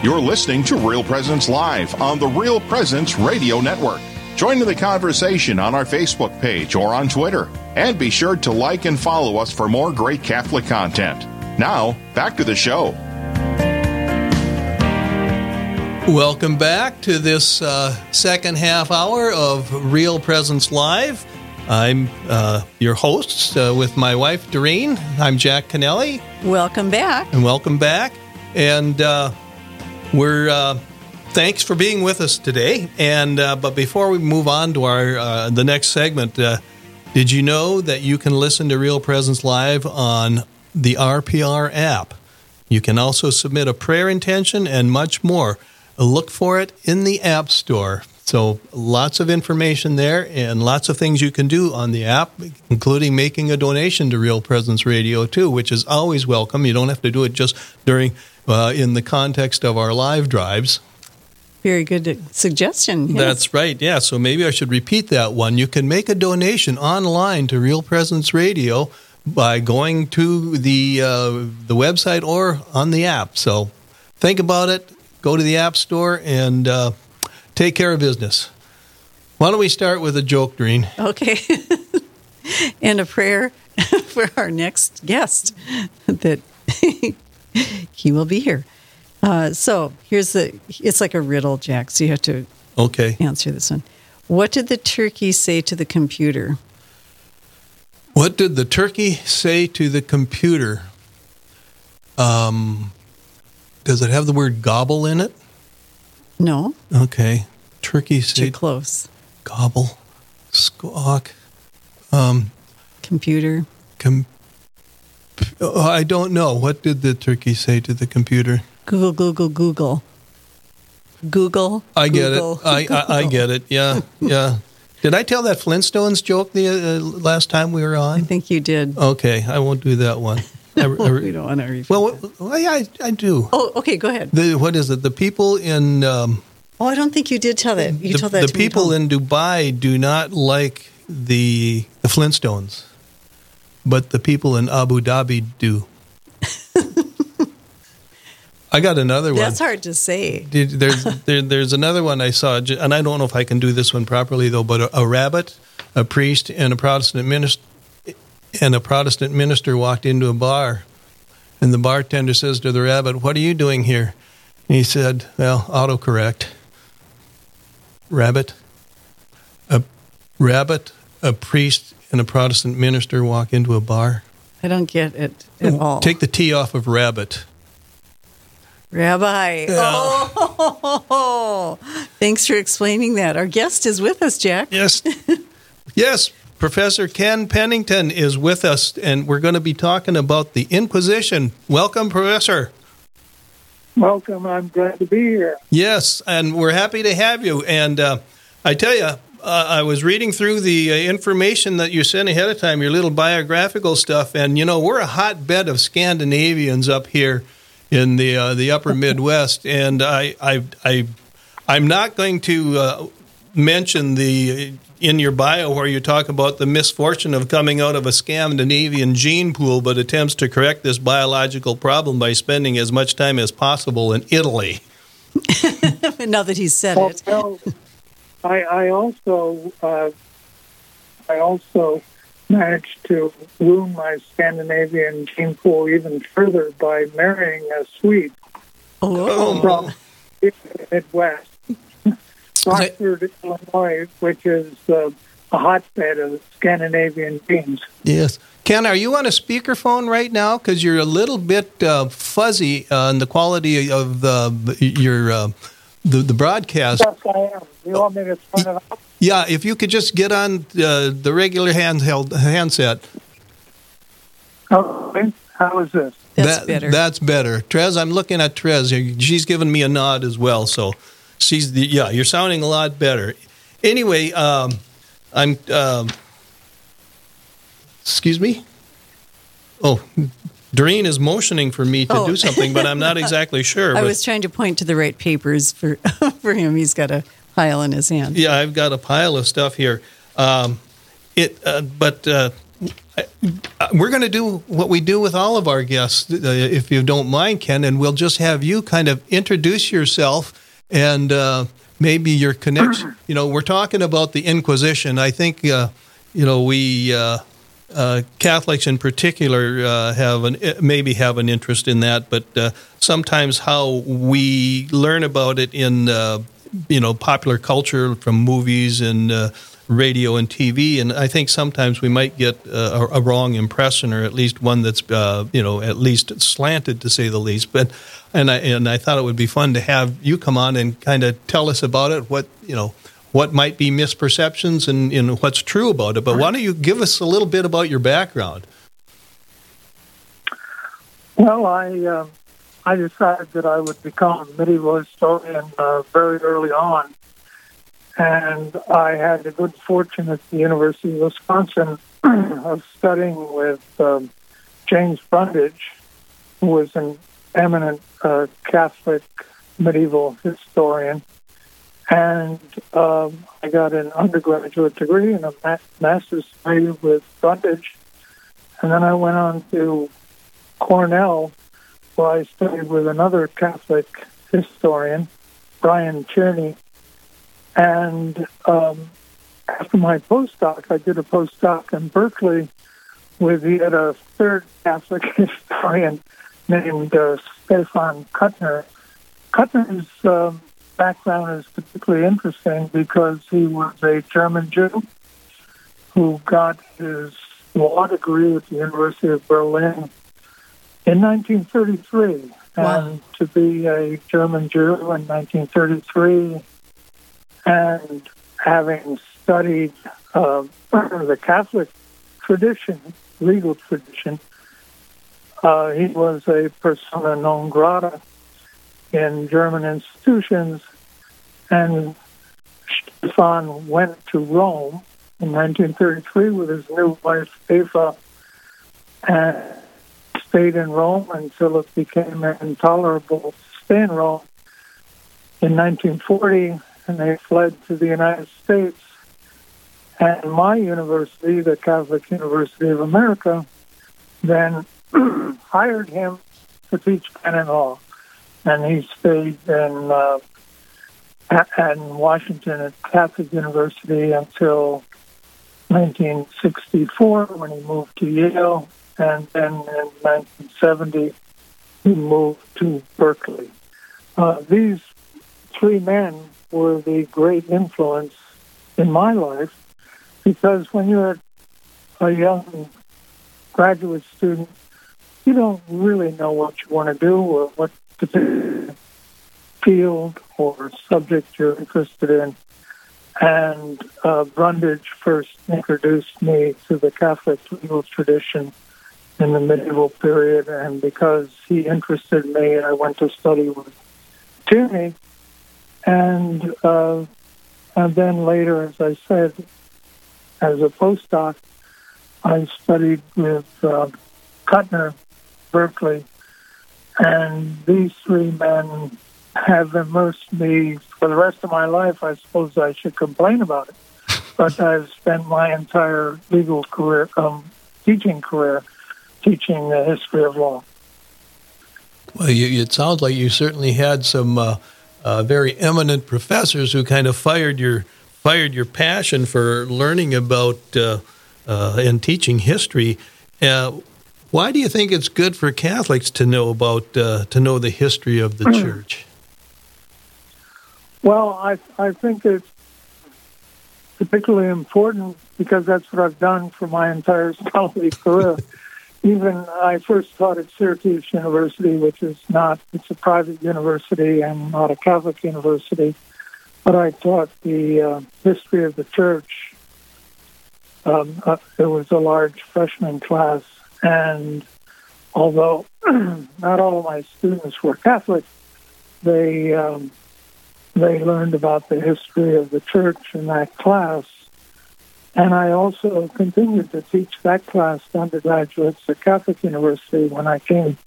You're listening to Real Presence Live on the Real Presence Radio Network. Join in the conversation on our Facebook page or on Twitter. And be sure to like and follow us for more great Catholic content. Now, back to the show. Welcome back to this uh, second half hour of Real Presence Live. I'm uh, your host uh, with my wife, Doreen. I'm Jack Kennelly. Welcome back. And welcome back. And uh, we're uh, thanks for being with us today. And uh, but before we move on to our the next segment, did you know that you can listen to Real Presence Live on the RPR app? You can also submit a prayer intention and much more. Look for it in the App Store. So, lots of information there and lots of things you can do on the app, including making a donation to Real Presence Radio, too, which is always welcome. You don't have to do it just during, uh, in the context of our live drives. Very good suggestion. Yes. That's right. Yeah. So maybe I should repeat that one. You can make a donation online to Real Presence Radio by going to the uh, the website or on the app. So think about it go to the App Store and uh, take care of business. Why don't we start with a joke, Doreen? Okay. and a prayer for our next guest that he will be here. Uh, so here's the it's like a riddle, Jack. So you have to okay answer this one. What did the turkey say to the computer? What did the turkey say to the computer? Um, does it have the word gobble in it? No. Okay. Turkey say Too close. Gobble. Squawk. Um, computer. Com- oh, I don't know. What did the turkey say to the computer? Google, Google, Google. Google. I get Google, it. I, I, I, get it. Yeah, yeah. Did I tell that Flintstones joke the uh, last time we were on? I think you did. Okay, I won't do that one. I, I, we don't want to repeat. Well, well yeah, I, I, do. Oh, okay. Go ahead. The, what is it? The people in. Um, oh, I don't think you did tell that. You the, told that. The people in Dubai do not like the the Flintstones, but the people in Abu Dhabi do. I got another one. That's hard to say. There's there, there's another one I saw, and I don't know if I can do this one properly though. But a, a rabbit, a priest, and a Protestant minister and a Protestant minister walked into a bar, and the bartender says to the rabbit, "What are you doing here?" And he said, "Well, autocorrect." Rabbit, a rabbit, a priest, and a Protestant minister walk into a bar. I don't get it at all. Take the T off of rabbit. Rabbi. Yeah. Oh, thanks for explaining that. Our guest is with us, Jack. Yes. yes, Professor Ken Pennington is with us, and we're going to be talking about the Inquisition. Welcome, Professor. Welcome. I'm glad to be here. Yes, and we're happy to have you. And uh, I tell you, uh, I was reading through the uh, information that you sent ahead of time, your little biographical stuff, and you know we're a hotbed of Scandinavians up here in the uh, the Upper Midwest, and I I I I'm not going to uh, mention the in your bio where you talk about the misfortune of coming out of a Scandinavian gene pool, but attempts to correct this biological problem by spending as much time as possible in Italy. now that he's said well, it, well, I, I also uh, I also managed to wound my Scandinavian gene pool even further by marrying a Swede oh. from the Midwest. Rockford, Illinois, which is uh, a hotbed of Scandinavian genes. Yes. Ken, are you on a speakerphone right now? Because you're a little bit uh, fuzzy on the quality of your uh, the, the broadcast. Yes, I am. You want me to turn it off? Yeah, if you could just get on uh, the regular handheld handset. Okay. How is this? That's that, better. That's better. Trez, I'm looking at Trez. She's giving me a nod as well. So she's the, yeah, you're sounding a lot better. Anyway, um, I'm. Um, excuse me. Oh, Doreen is motioning for me to Oh. do something, but I'm not exactly sure. I but- was trying to point to the right papers for for him. He's got a pile in his hand. yeah, I've got a pile of stuff here. Um, it, uh, but uh, we're going to do what we do with all of our guests, uh, if you don't mind, Ken, and we'll just have you kind of introduce yourself and uh, maybe your connection. You know, we're talking about the Inquisition. I think, uh, you know, we uh, uh, Catholics in particular uh, have an maybe have an interest in that, but sometimes how we learn about it in you know popular culture from movies and radio and TV, and I think sometimes we might get uh, a, a, wrong impression, or at least one that's uh, you know at least slanted to say the least. But and I and I thought it would be fun to have you come on and kind of tell us about it. What you know. What might be misperceptions and, and what's true about it? But why don't you give us a little bit about your background? Well, I uh, I decided that I would become a medieval historian uh, very early on, and I had the good fortune at the University of Wisconsin of studying with um, James Brundage, who was an eminent uh, Catholic medieval historian. And um, I got an undergraduate degree and a ma- master's degree with Brundage. And then I went on to Cornell, where I studied with another Catholic historian, Brian Tierney, and um, after my postdoc, I did a postdoc in Berkeley with yet a third Catholic historian named uh, Stephan Kuttner. Kuttner's um, background is particularly interesting because he was a German Jew who got his law degree at the University of Berlin in 1933. Wow. And to be a German Jew in 1933 and having studied uh, the Catholic tradition, legal tradition, uh, he was a persona non grata in German institutions. And Stephan went to Rome in 1933 with his new wife, Eva, and stayed in Rome until it became intolerable to stay in Rome. In 1940, and they fled to the United States. And my university, the Catholic University of America, then hired him to teach canon law. And he stayed in, uh, in Washington at Catholic University until 1964 when he moved to Yale. And then in 1970, he moved to Berkeley. Uh, these three men were the great influence in my life because when you're a young graduate student, you don't really know what you want to do or what field or subject you're interested in. And uh, Brundage first introduced me to the Catholic legal tradition in the medieval period, and because he interested me, I went to study with Tierney and, uh, and then later, as I said, as a postdoc, I studied with uh, Kuttner, Berkeley, and these three men have immersed me for the rest of my life. I suppose I should complain about it, but I've spent my entire legal career, um, teaching career, teaching the history of law. Well, you, it sounds like you certainly had some uh, uh, very eminent professors who kind of fired your fired your passion for learning about uh, uh, and teaching history. Uh, why do you think it's good for Catholics to know about uh, to know the history of the mm. church? Well, I I think it's particularly important because that's what I've done for my entire scholarly career even I first taught at Syracuse University, which is not, it's a private university and not a Catholic university, but I taught the uh, history of the church. Um, uh, it was a large freshman class, and although not all of my students were Catholic, they um, they learned about the history of the church in that class and I also continued to teach that class to undergraduates at Catholic University when I came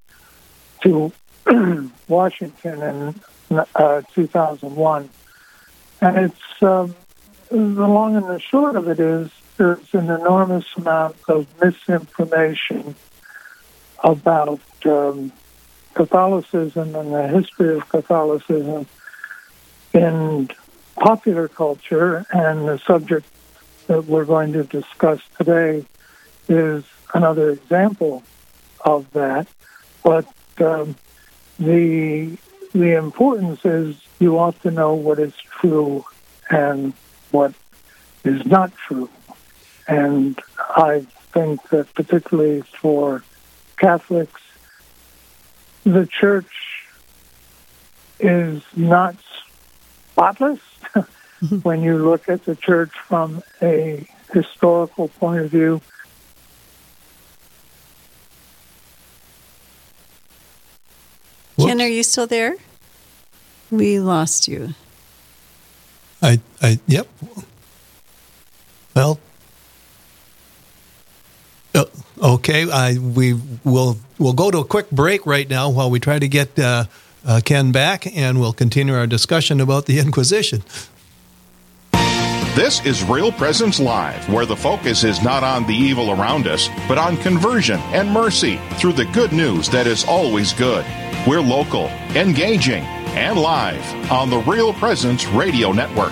to Washington in uh, 2001. And it's um, the long and the short of it is there's an enormous amount of misinformation about um, Catholicism and the history of Catholicism in popular culture, and the subject that we're going to discuss today is another example of that. But um, the the importance is you ought to know what is true and what is not true. And I think that particularly for Catholics, the church is not spotless when you look at the church from a historical point of view. Ken, are you still there? We lost you. I, I, yep. Well, uh, okay. I we will we'll go to a quick break right now while we try to get uh, uh, Ken back, and we'll continue our discussion about the Inquisition. This is Real Presence Live, where the focus is not on the evil around us, but on conversion and mercy through the good news that is always good. We're local, engaging, and live on the Real Presence Radio Network.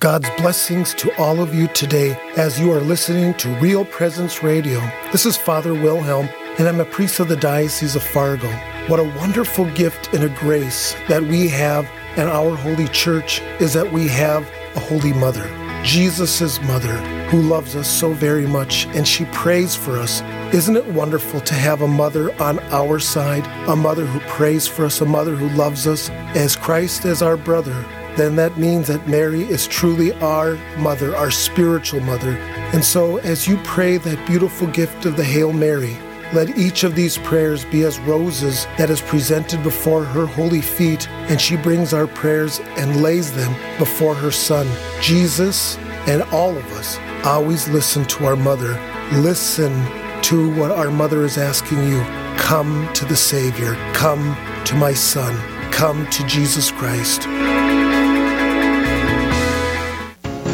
God's blessings to all of you today as you are listening to Real Presence Radio. This is Father Wilhelm, and I'm a priest of the Diocese of Fargo. What a wonderful gift and a grace that we have in our holy church is that we have a holy mother, Jesus' mother, who loves us so very much, and she prays for us. Isn't it wonderful to have a mother on our side, a mother who prays for us, a mother who loves us as Christ as our brother? Then that means that Mary is truly our mother, our spiritual mother. And so, as you pray that beautiful gift of the Hail Mary, let each of these prayers be as roses that is presented before her holy feet, and she brings our prayers and lays them before her Son. Jesus and all of us always listen to our mother. Listen to what our mother is asking you. Come to the Savior. Come to my Son. Come to Jesus Christ.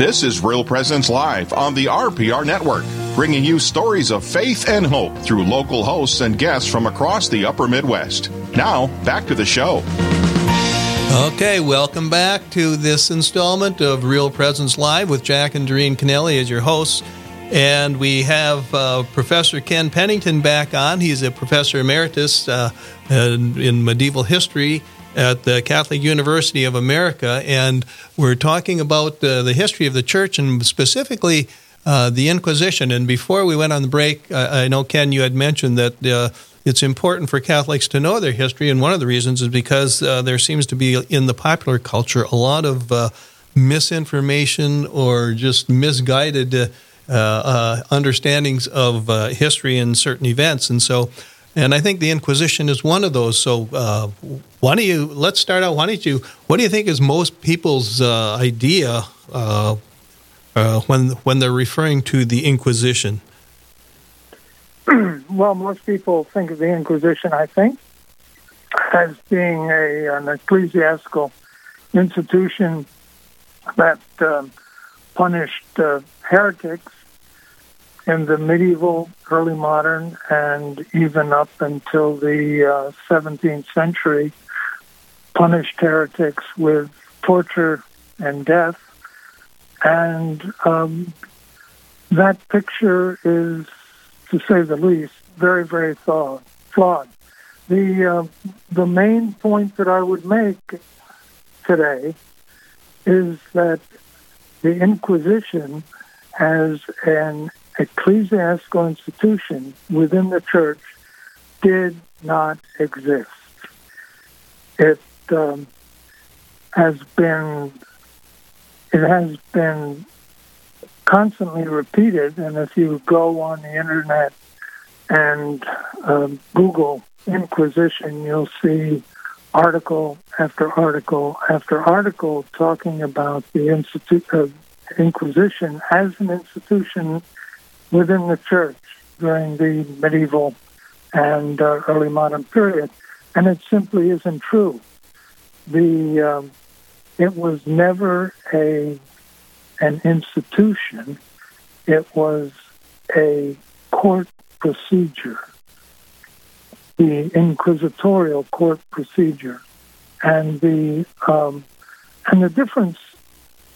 This is Real Presence Live on the RPR Network, bringing you stories of faith and hope through local hosts and guests from across the upper Midwest. Now, back to the show. Okay, welcome back to this installment of Real Presence Live with Jack and Doreen Kennelly as your hosts. And we have uh, Professor Ken Pennington back on. He's a professor emeritus uh, in, in medieval history at the Catholic University of America, and we're talking about uh, the history of the church and specifically uh, the Inquisition. And before we went on the break, uh, I know, Ken, you had mentioned that uh, it's important for Catholics to know their history, and one of the reasons is because uh, there seems to be in the popular culture a lot of uh, misinformation or just misguided understandings of history and certain events. And so, and I think the Inquisition is one of those. So, uh, why don't you let's start out? Why don't you? What do you think is most people's uh, idea uh, uh when when they're referring to the Inquisition? well, most people think of the Inquisition, I think, as being a an ecclesiastical institution that um, punished uh, heretics in the medieval, early modern, and even up until the uh, 17th century, punished heretics with torture and death. And um, that picture is, to say the least, very, very flawed. The, uh, the main point that I would make today is that the Inquisition has an ecclesiastical institution within the church did not exist. It um, has been it has been constantly repeated, and if you go on the internet and um, Google Inquisition, you'll see article after article after article talking about the institute of Inquisition as an institution within the church during the medieval and uh, early modern period, and it simply isn't true. The um, it was never a an institution; it was a court procedure, the inquisitorial court procedure, and the um, and the difference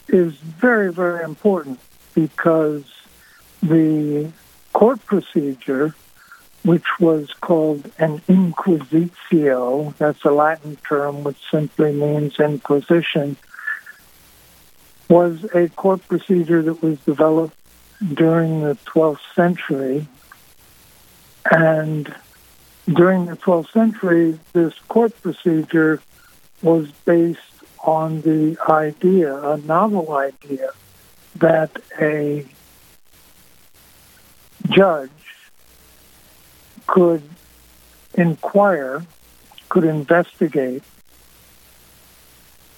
is very very important because the court procedure which was called an inquisitio. That's a Latin term which simply means inquisition, was a court procedure that was developed during the 12th century. And during the 12th century, this court procedure was based on the idea, a novel idea, that a judge could inquire, could investigate,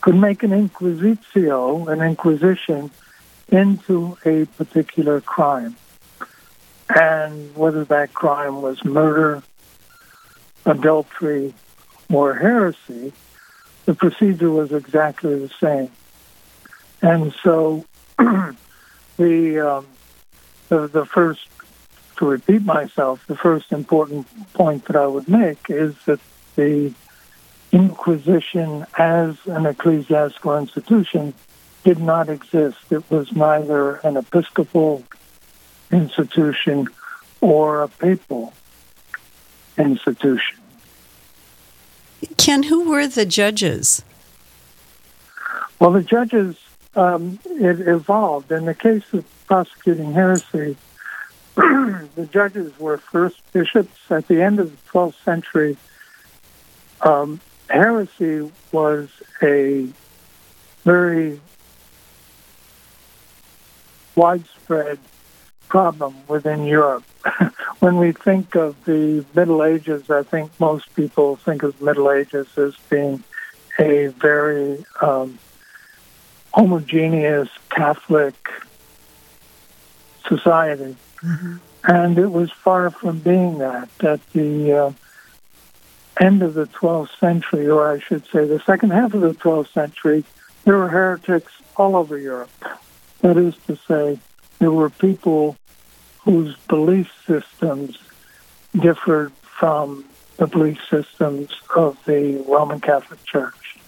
could make an inquisitio, an inquisition, into a particular crime. And whether that crime was murder, adultery, or heresy, the procedure was exactly the same. And so the, um, the, the first to repeat myself, the first important point that I would make is that the Inquisition as an ecclesiastical institution did not exist. It was neither an episcopal institution or a papal institution. Ken, who were the judges? Well, the judges, um, it evolved. In the case of prosecuting heresy, the judges were first bishops at the end of the 12th century. Um, heresy was a very widespread problem within Europe. when we think of the Middle Ages, I think most people think of Middle Ages as being a very um, homogeneous Catholic society. Mm-hmm. And it was far from being that. At the uh, end of the 12th century, or I should say the second half of the 12th century, there were heretics all over Europe. That is to say, there were people whose belief systems differed from the belief systems of the Roman Catholic Church.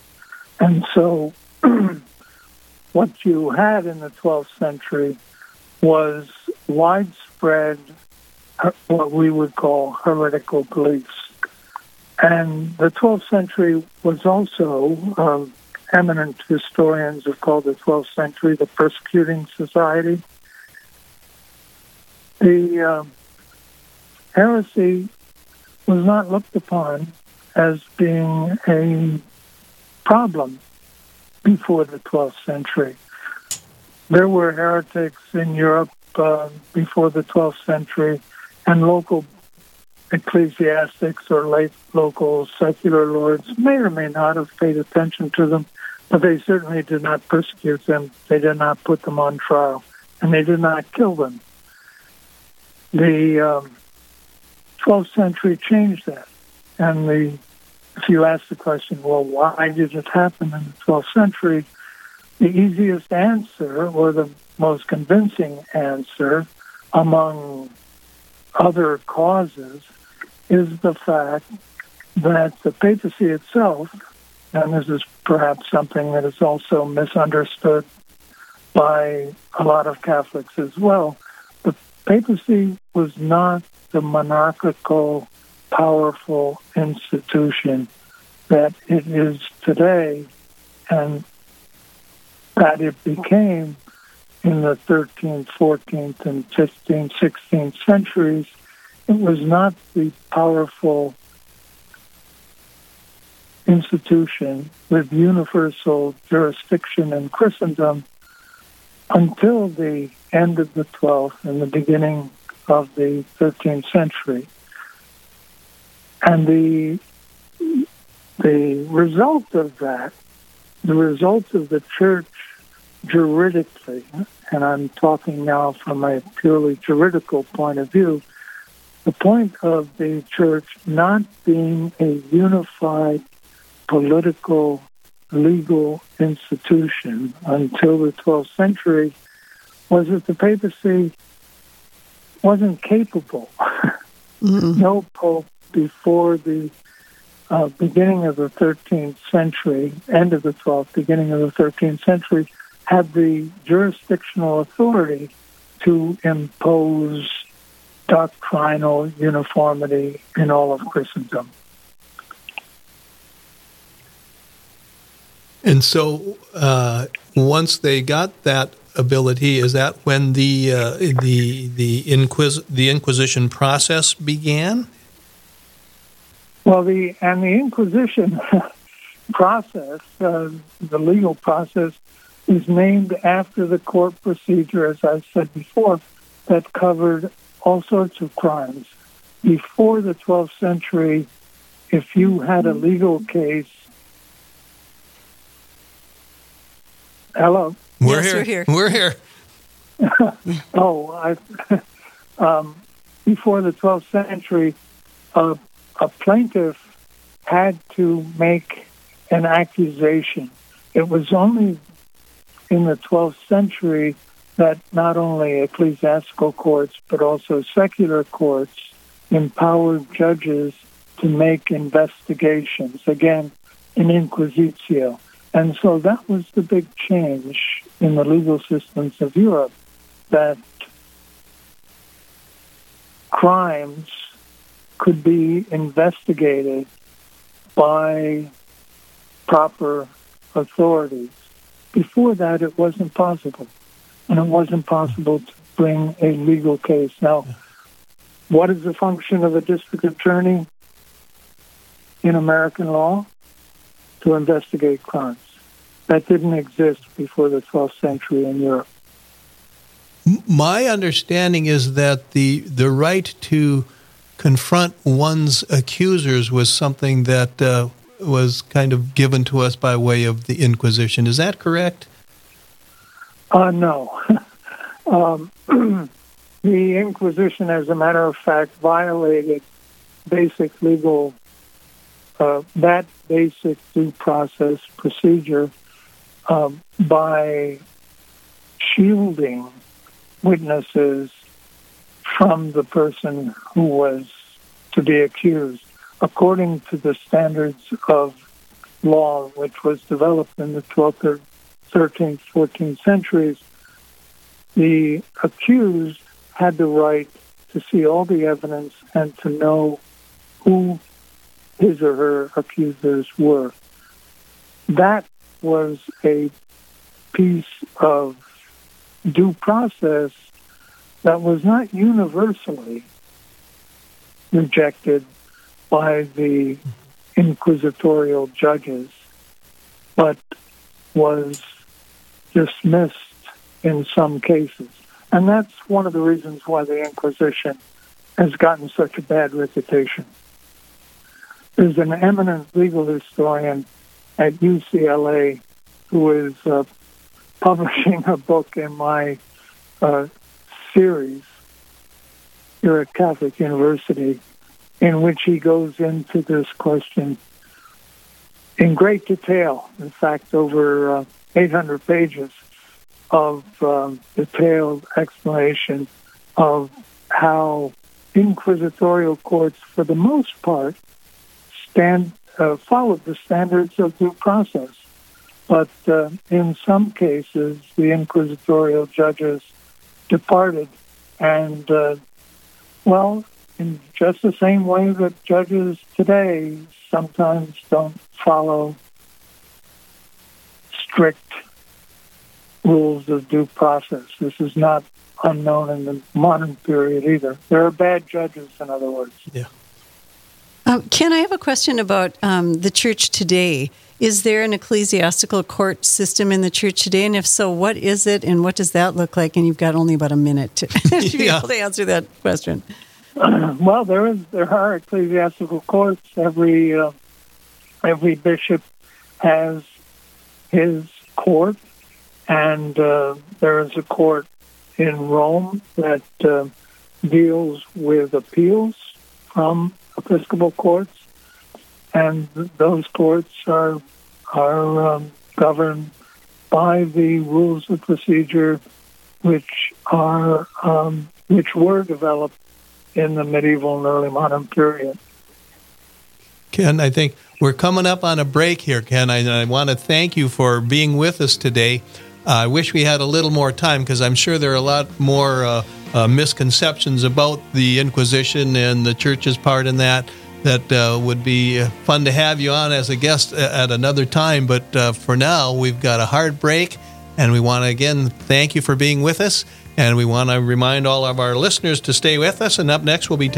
And so, what you had in the 12th century was widespread uh, what we would call heretical beliefs. And the 12th century was also, um, eminent historians have called the 12th century the persecuting society. The um, heresy was not looked upon as being a problem before the 12th century. There were heretics in Europe uh, before the 12th century, and local ecclesiastics or late local secular lords may or may not have paid attention to them, but they certainly did not persecute them. They did not put them on trial, and they did not kill them. The um, 12th century changed that, and the if you ask the question, well, why did it happen in the 12th century? The easiest answer, or the most convincing answer, among other causes, is the fact that the papacy itself and this is perhaps something that is also misunderstood by a lot of Catholics as well. The papacy was not the monarchical, powerful institution that it is today and that it became in the 13th, 14th, and 15th, 16th centuries. It was not the powerful institution with universal jurisdiction in Christendom until the end of the 12th and the beginning of the 13th century. And the the result of that, the result of the church juridically, and I'm talking now from a purely juridical point of view, the point of the church not being a unified political legal institution until the 12th century was that the papacy wasn't capable. Mm-hmm. no pope before the uh, beginning of the 13th century, end of the 12th, beginning of the 13th century, had the jurisdictional authority to impose doctrinal uniformity in all of Christendom. And so, uh, once they got that ability, is that when the uh, the the, Inquis- the Inquisition process began? Well, the and the Inquisition process, uh, the legal process, is named after the court procedure, as I said before, that covered all sorts of crimes. Before the 12th century, if you had a legal case Hello. We're yes, here. We're here. We're here. oh, I, um, before the 12th century, a, a plaintiff had to make an accusation. It was only in the 12th century that not only ecclesiastical courts but also secular courts empowered judges to make investigations. Again, in inquisitio. And so that was the big change in the legal systems of Europe that crimes could be investigated by proper authorities. Before that, it wasn't possible. And it wasn't possible to bring a legal case. Now, what is the function of a district attorney in American law? to investigate crimes. That didn't exist before the 12th century in Europe. My understanding is that the the right to confront one's accusers was something that uh, was kind of given to us by way of the Inquisition. Is that correct? Uh, no. um, the Inquisition, as a matter of fact, violated basic legal uh, that basic due process procedure um, by shielding witnesses from the person who was to be accused according to the standards of law which was developed in the 12th, 13th, 14th centuries. The accused had the right to see all the evidence and to know who his or her accusers were. That was a piece of due process that was not universally rejected by the inquisitorial judges, but was dismissed in some cases. And that's one of the reasons why the Inquisition has gotten such a bad reputation. There's an eminent legal historian at UCLA who is uh, publishing a book in my uh, series here at Catholic University, in which he goes into this question in great detail. In fact, over uh, 800 pages of um, detailed explanation of how inquisitorial courts, for the most part, stand uh, followed the standards of due process. But uh, in some cases, the inquisitorial judges departed, and uh, well, in just the same way that judges today sometimes don't follow strict rules of due process. This is not unknown in the modern period either. There are bad judges, in other words. Yeah. Um, Ken, I have a question about um, the church today. Is there an ecclesiastical court system in the church today? And if so, what is it and what does that look like? And you've got only about a minute to, to be Yeah. able to answer that question. Well, there is there are ecclesiastical courts. Every uh, every bishop has his court, and uh, there is a court in Rome that uh, deals with appeals from episcopal courts, and those courts are are um, governed by the rules of procedure, which are um, which were developed in the medieval and early modern period. Ken, I think we're coming up on a break here, Ken. I, I want to thank you for being with us today. Uh, I wish we had a little more time because I'm sure there are a lot more uh, uh, misconceptions about the Inquisition and the church's part in that. That uh, would be uh, fun to have you on as a guest at another time. But uh, for now, we've got a hard break, and we want to again thank you for being with us. And we want to remind all of our listeners to stay with us. And up next we'll be